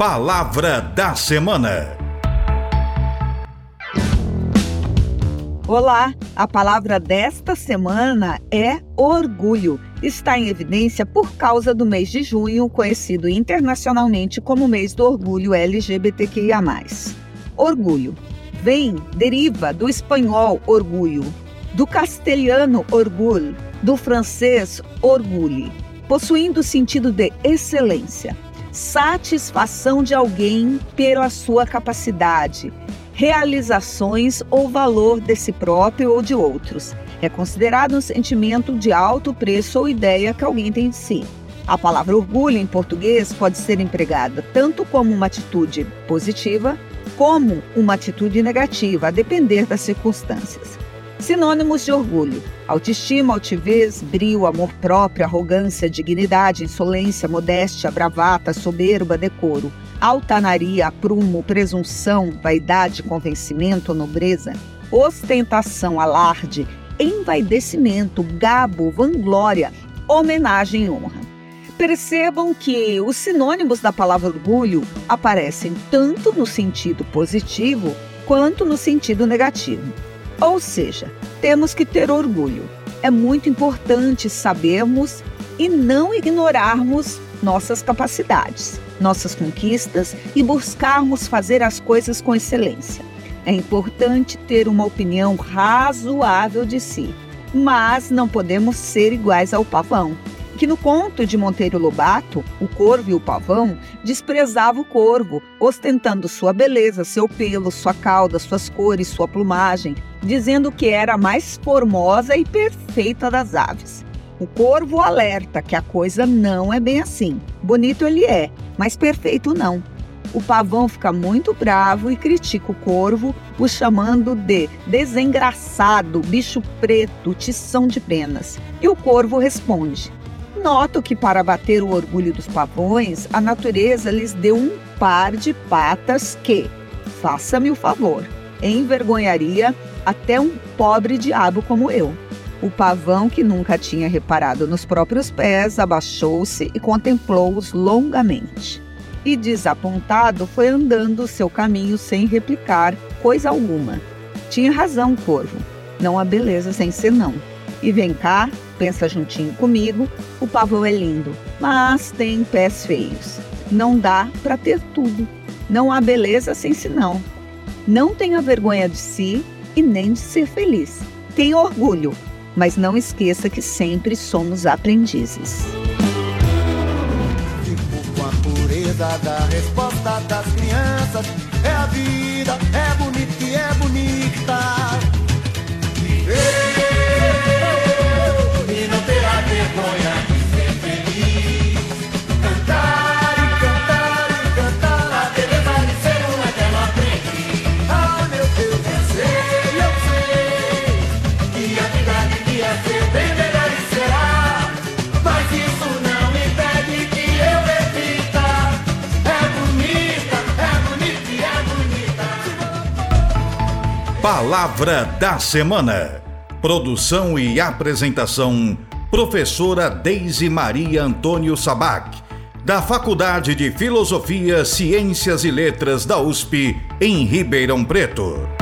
Palavra da Semana. Olá, a palavra desta semana é orgulho. Está em evidência por causa do mês de junho, conhecido internacionalmente como mês do orgulho LGBTQIA. Orgulho vem, deriva do espanhol orgulho, do castelhano orgulho, do francês orgulho, possuindo o sentido de excelência, satisfação de alguém pela sua capacidade, realizações ou valor de si próprio ou de outros. É considerado um sentimento de alto preço ou ideia que alguém tem de si. A palavra orgulho em português pode ser empregada tanto como uma atitude positiva como uma atitude negativa, a depender das circunstâncias. Sinônimos de orgulho: autoestima, altivez, brio, amor próprio, arrogância, dignidade, insolência, modéstia, bravata, soberba, decoro altanaria, prumo, presunção, vaidade, convencimento, nobreza, ostentação, alarde, envaidecimento, gabo, vanglória, homenagem e honra. Percebam que os sinônimos da palavra orgulho aparecem tanto no sentido positivo quanto no sentido negativo. Ou seja, temos que ter orgulho. É muito importante sabermos e não ignorarmos nossas capacidades nossas conquistas e buscarmos fazer as coisas com excelência. É importante ter uma opinião razoável de si, mas não podemos ser iguais ao pavão, que no conto de Monteiro Lobato, o corvo e o pavão desprezava o corvo, ostentando sua beleza, seu pelo, sua cauda, suas cores, sua plumagem, dizendo que era a mais formosa e perfeita das aves. O corvo alerta que a coisa não é bem assim. Bonito ele é, mas perfeito não. O pavão fica muito bravo e critica o corvo, o chamando de desengraçado, bicho preto, tição de penas. E o corvo responde: Noto que para bater o orgulho dos pavões, a natureza lhes deu um par de patas que, faça-me o favor, envergonharia até um pobre diabo como eu. O pavão, que nunca tinha reparado nos próprios pés, abaixou-se e contemplou-os longamente. E, desapontado, foi andando seu caminho sem replicar coisa alguma. Tinha razão, corvo. Não há beleza sem senão. E vem cá, pensa juntinho comigo, o pavão é lindo, mas tem pés feios. Não dá para ter tudo. Não há beleza sem senão. Não tenha vergonha de si e nem de ser feliz. Tenha orgulho, mas não esqueça que sempre somos aprendizes. Com a pureza da resposta das crianças. É a vida, é Palavra da Semana. Produção e apresentação: Professora Deise Maria Antônio Sabac, da Faculdade de Filosofia, Ciências e Letras da USP, em Ribeirão Preto.